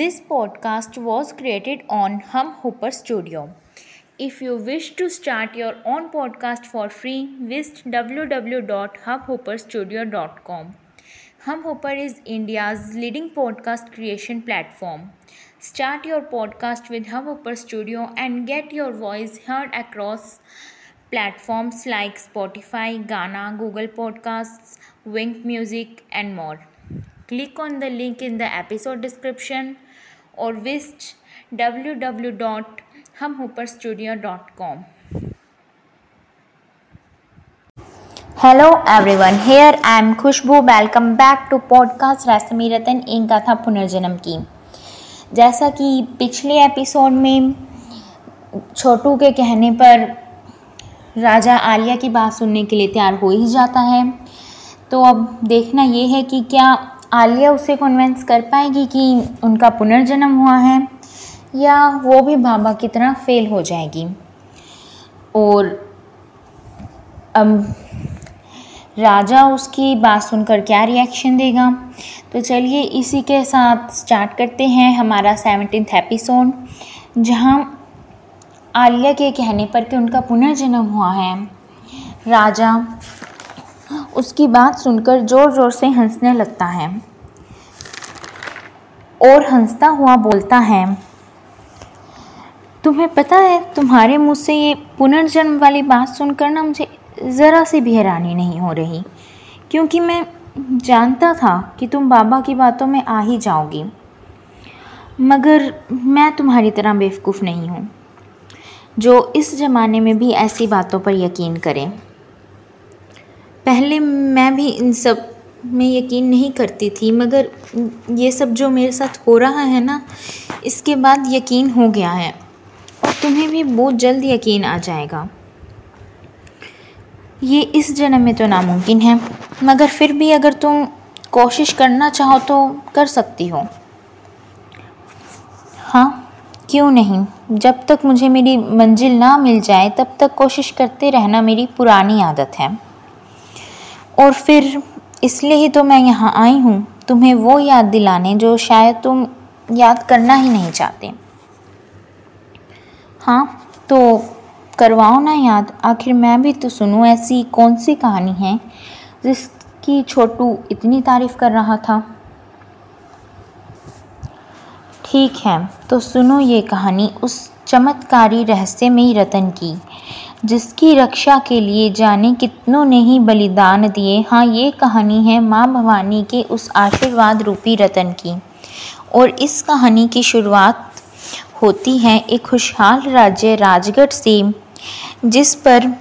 This podcast was created on Hum Hooper Studio. If you wish to start your own podcast for free, visit www.hubhopperstudio.com. Hum Hopper is India's leading podcast creation platform. Start your podcast with Hum Hopper Studio and get your voice heard across platforms like Spotify, Ghana, Google Podcasts, Wink Music, and more. click on the link in the episode description or visit www.humhooperstudio.com. Hello everyone here I am Khushbu welcome back to podcast Reshmi Ratan एक गाथा पुनर्जन्म की जैसा कि पिछले episode में छोटू के कहने पर राजा आलिया की बात सुनने के लिए तैयार हो ही जाता है। तो अब देखना ये है कि क्या आलिया उसे कन्विंस कर पाएगी कि उनका पुनर्जन्म हुआ है, या वो भी बाबा की तरह फेल हो जाएगी। और अब राजा उसकी बात सुनकर क्या रिएक्शन देगा? तो चलिए इसी के साथ स्टार्ट करते हैं हमारा सेवनटीन एपिसोड जहाँ आलिया के कहने पर कि उनका पुनर्जन्म हुआ है। राजा उसकी बात सुनकर ज़ोर ज़ोर से हंसने लगता है। और हंसता हुआ बोलता है, तुम्हें पता है, तुम्हारे मुँह से ये पुनर्जन्म वाली बात सुनकर ना मुझे ज़रा सी भी हैरानी नहीं हो रही, क्योंकि मैं जानता था कि तुम बाबा की बातों में आ ही जाओगी। मगर मैं तुम्हारी तरह बेवकूफ़ नहीं हूँ, जो इस ज़माने में भी ऐसी बातों पर यकीन करें। पहले मैं भी इन सब में यकीन नहीं करती थी, मगर ये सब जो मेरे साथ हो रहा है ना, इसके बाद यकीन हो गया है। और तुम्हें भी बहुत जल्द यकीन आ जाएगा। ये इस जन्म में तो नामुमकिन है, मगर फिर भी अगर तुम कोशिश करना चाहो तो कर सकती हो। हाँ क्यों नहीं? जब तक मुझे मेरी मंजिल ना मिल जाए, तब तक कोशिश करते रहना मेरी पुरानी आदत है। और फिर इसलिए ही तो मैं यहाँ आई हूँ। तुम्हें वो याद दिलाने जो शायद तुम याद करना ही नहीं चाहते। हाँ तो करवाओ ना याद। आखिर मैं भी तो सुनूँ ऐसी कौन सी कहानी है जिसकी छोटू इतनी तारीफ़ कर रहा था। ठीक है तो सुनो ये कहानी उस चमत्कारी रहस्यमयी रतन की। जिसकी रक्षा के लिए जाने कितनों ने ही बलिदान दिए। हाँ ये कहानी है माँ भवानी के उस आशीर्वाद रूपी रतन की। और इस कहानी की शुरुआत होती है एक खुशहाल राज्य राजगढ़ से, जिस पर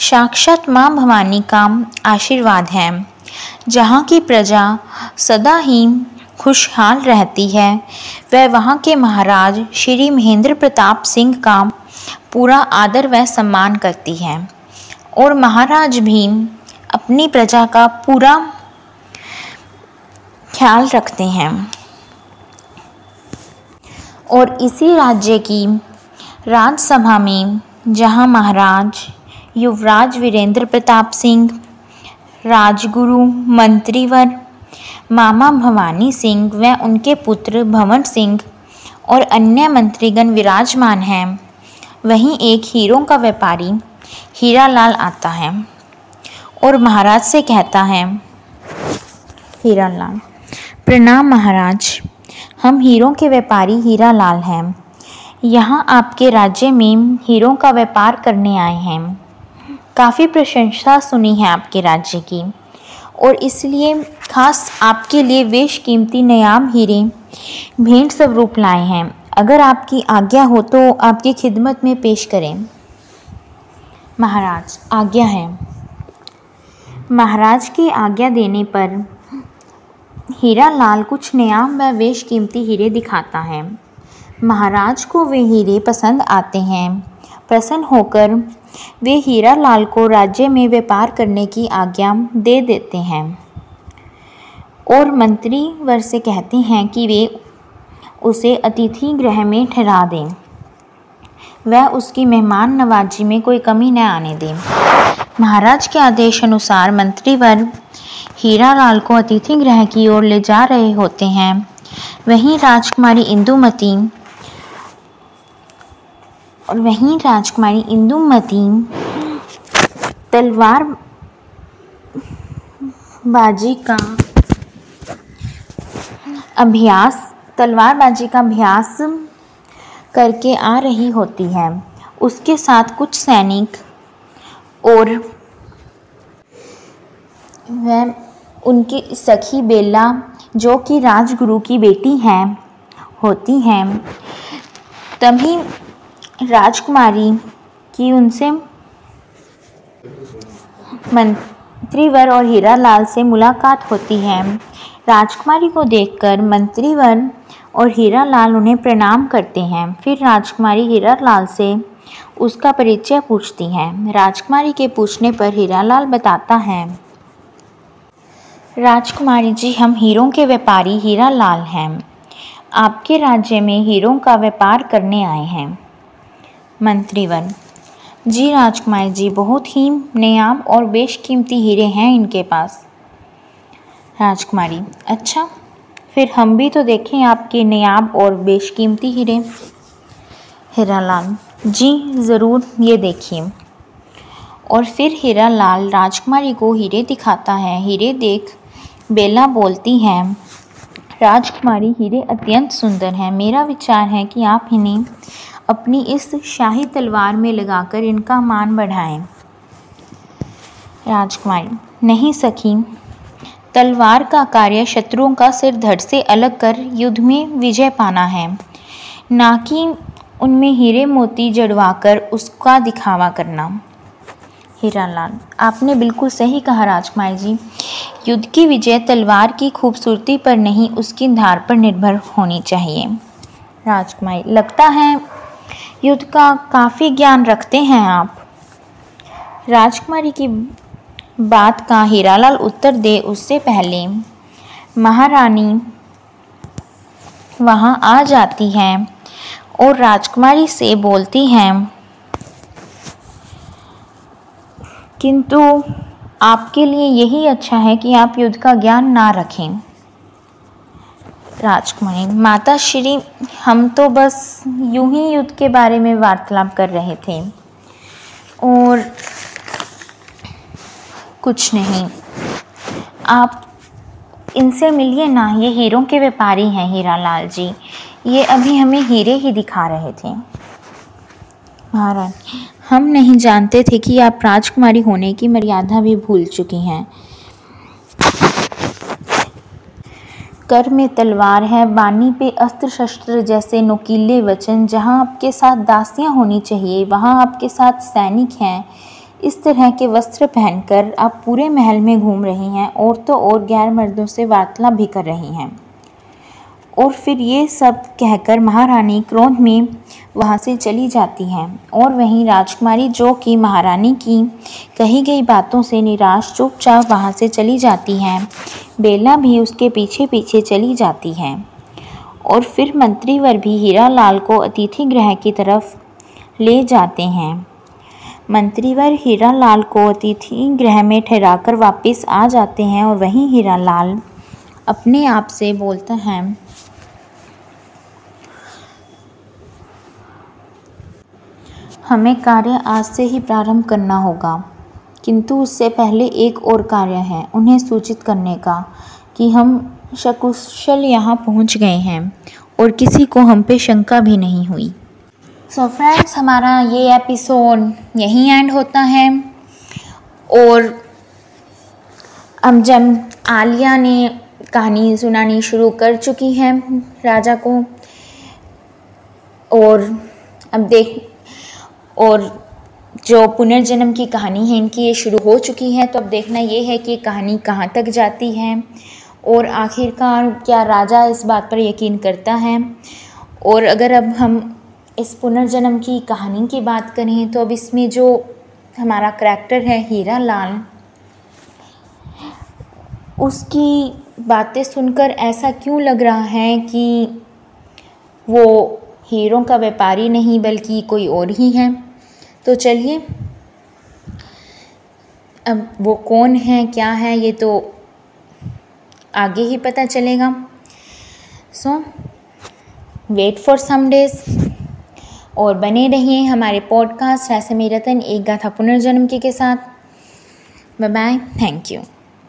साक्षात माँ भवानी का आशीर्वाद है, जहाँ की प्रजा सदा ही खुशहाल रहती है। वह वहाँ के महाराज श्री महेंद्र प्रताप सिंह का पूरा आदर व सम्मान करती है। और महाराज भी अपनी प्रजा का पूरा ख्याल रखते हैं। और इसी राज्य की राज्यसभा में जहाँ महाराज युवराज वीरेंद्र प्रताप सिंह, राजगुरु मंत्रीवर मामा भवानी सिंह व उनके पुत्र भवन सिंह और अन्य मंत्रीगण विराजमान हैं। वहीं एक हीरों का व्यापारी हीरा लाल आता है और महाराज से कहता है हीरा लाल प्रणाम महाराज, हम हीरों के व्यापारी हीरा लाल हैं। यहाँ आपके राज्य में हीरों का व्यापार करने आए हैं। काफ़ी प्रशंसा सुनी है आपके राज्य की और इसलिए खास आपके लिए वेश कीमती नयाम हीरे भेंट स्वरूप लाए हैं। अगर आपकी आज्ञा हो तो आपकी खिदमत में पेश करें। महाराज, आज्ञा है। महाराज की आज्ञा देने पर हीरा लाल कुछ नयाम व वेश कीमती हीरे दिखाता है। महाराज को वे हीरे पसंद आते हैं। प्रसन्न होकर वे हीरा लाल को राज्य में व्यापार करने की आज्ञा दे देते हैं। और मंत्री वर से कहते हैं कि वे उसे अतिथि गृह में ठहरा दें। वह उसकी मेहमान नवाजी में कोई कमी न आने दें। महाराज के आदेश अनुसार मंत्रीवर हीरा लाल को अतिथि गृह की ओर ले जा रहे होते हैं। वहीं राजकुमारी इंदुमती और वहीं राजकुमारी इंदुमती तलवार बाजी का अभ्यास तलवारबाजी का अभ्यास करके आ रही होती है। उसके साथ कुछ सैनिक और वह उनकी सखी बेला, जो कि राजगुरु की बेटी हैं, होती हैं। तभी राजकुमारी की उनसे मंत्रीवर और हीरालाल से मुलाकात होती है। राजकुमारी को देखकर मंत्रीवन और हीरालाल उन्हें प्रणाम करते हैं। फिर राजकुमारी हीरालाल से उसका परिचय पूछती हैं। राजकुमारी के पूछने पर हीरालाल बताता है, राजकुमारी जी, हम हीरों के व्यापारी हीरालाल हैं। आपके राज्य में हीरों का व्यापार करने आए हैं। मंत्रीवन, जी राजकुमारी जी, बहुत ही नयाब और बेशकीमती हीरे हैं इनके पास। राजकुमारी। अच्छा फिर हम भी तो देखें आपके नयाब और बेशकीमती हीरे। हीरा लाल जी ज़रूर ये देखिए। और फिर हीरा लाल राजकुमारी को हीरे दिखाता है। हीरे देख बेला बोलती है, राजकुमारी, हीरे अत्यंत सुंदर हैं। मेरा विचार है कि आप इन्हें अपनी इस शाही तलवार में लगाकर इनका मान बढ़ाएँ। राजकुमारी, नहीं सखी तलवार का कार्य शत्रुओं का सिर धड़ से अलग कर युद्ध में विजय पाना है। ना कि उनमें हीरे मोती जड़वाकर उसका दिखावा करना। हीरालाल, आपने बिल्कुल सही कहा राजकुमार जी। युद्ध की विजय तलवार की खूबसूरती पर नहीं, उसकी धार पर निर्भर होनी चाहिए। राजकुमारी, लगता है युद्ध का काफ़ी ज्ञान रखते हैं आप। राजकुमारी की बात का हीरालाल उत्तर दे उससे पहले। महारानी वहाँ आ जाती है और राजकुमारी से बोलती हैं, किंतु आपके लिए यही अच्छा है कि आप युद्ध का ज्ञान ना रखें। राजकुमारी, माता श्री, हम तो बस यूँ ही युद्ध के बारे में वार्तालाप कर रहे थे और कुछ नहीं। आप इनसे मिलिए ना, ये हीरों के व्यापारी हैं हीरा लाल जी। ये अभी हमें हीरे ही दिखा रहे थे। महाराज, हम नहीं जानते थे कि आप राजकुमारी होने की मर्यादा भी भूल चुकी हैं। कर में तलवार है, बानी पे अस्त्र शस्त्र जैसे नुकीले वचन, जहाँ आपके साथ दासियाँ होनी चाहिए, वहाँ आपके साथ सैनिक हैं। इस तरह के वस्त्र पहनकर आप पूरे महल में घूम रही हैं औरतों और गैर मर्दों से वार्तालाप भी कर रही हैं। और फिर ये सब कहकर महारानी क्रोध में वहाँ से चली जाती हैं, और वहीं राजकुमारी जो कि महारानी की कही गई बातों से निराश चुपचाप वहाँ से चली जाती हैं, बेला भी उसके पीछे पीछे चली जाती हैं। और फिर मंत्रीवर भी हीरा लाल को अतिथि गृह की तरफ़ ले जाते हैं। मंत्रीवर हीरा लाल को अतिथि गृह में ठहराकर वापस आ जाते हैं और वहीं हीरा लाल अपने आप से बोलता है, हमें कार्य आज से ही प्रारंभ करना होगा, किंतु उससे पहले एक और कार्य है, उन्हें सूचित करने का, कि हम सकुशल यहाँ पहुँच गए हैं और किसी को हम पे शंका भी नहीं हुई। सो so फ्रेंड्स हमारा ये एपिसोड यहीं एंड होता है। और अब जब आलिया ने कहानी सुनानी शुरू कर चुकी है राजा को, और अब देख, और जो पुनर्जन्म की कहानी है, इनकी ये शुरू हो चुकी है तो अब देखना ये है कि कहानी कहाँ तक जाती है, और आखिरकार क्या राजा इस बात पर यकीन करता है। और अगर अब हम इस पुनर्जन्म की कहानी की बात करें तो अब इसमें जो हमारा करैक्टर है, हीरा लाल, उसकी बातें सुनकर ऐसा क्यों लग रहा है कि वो हीरों का व्यापारी नहीं, बल्कि कोई और ही है? तो चलिए, अब वो कौन है, क्या है, ये तो आगे ही पता चलेगा। So wait for some days और बने रहिए हमारे पॉडकास्ट ऐसे मेरा तन एक गाथा पुनर्जन्म के, के साथ। Bye bye thank you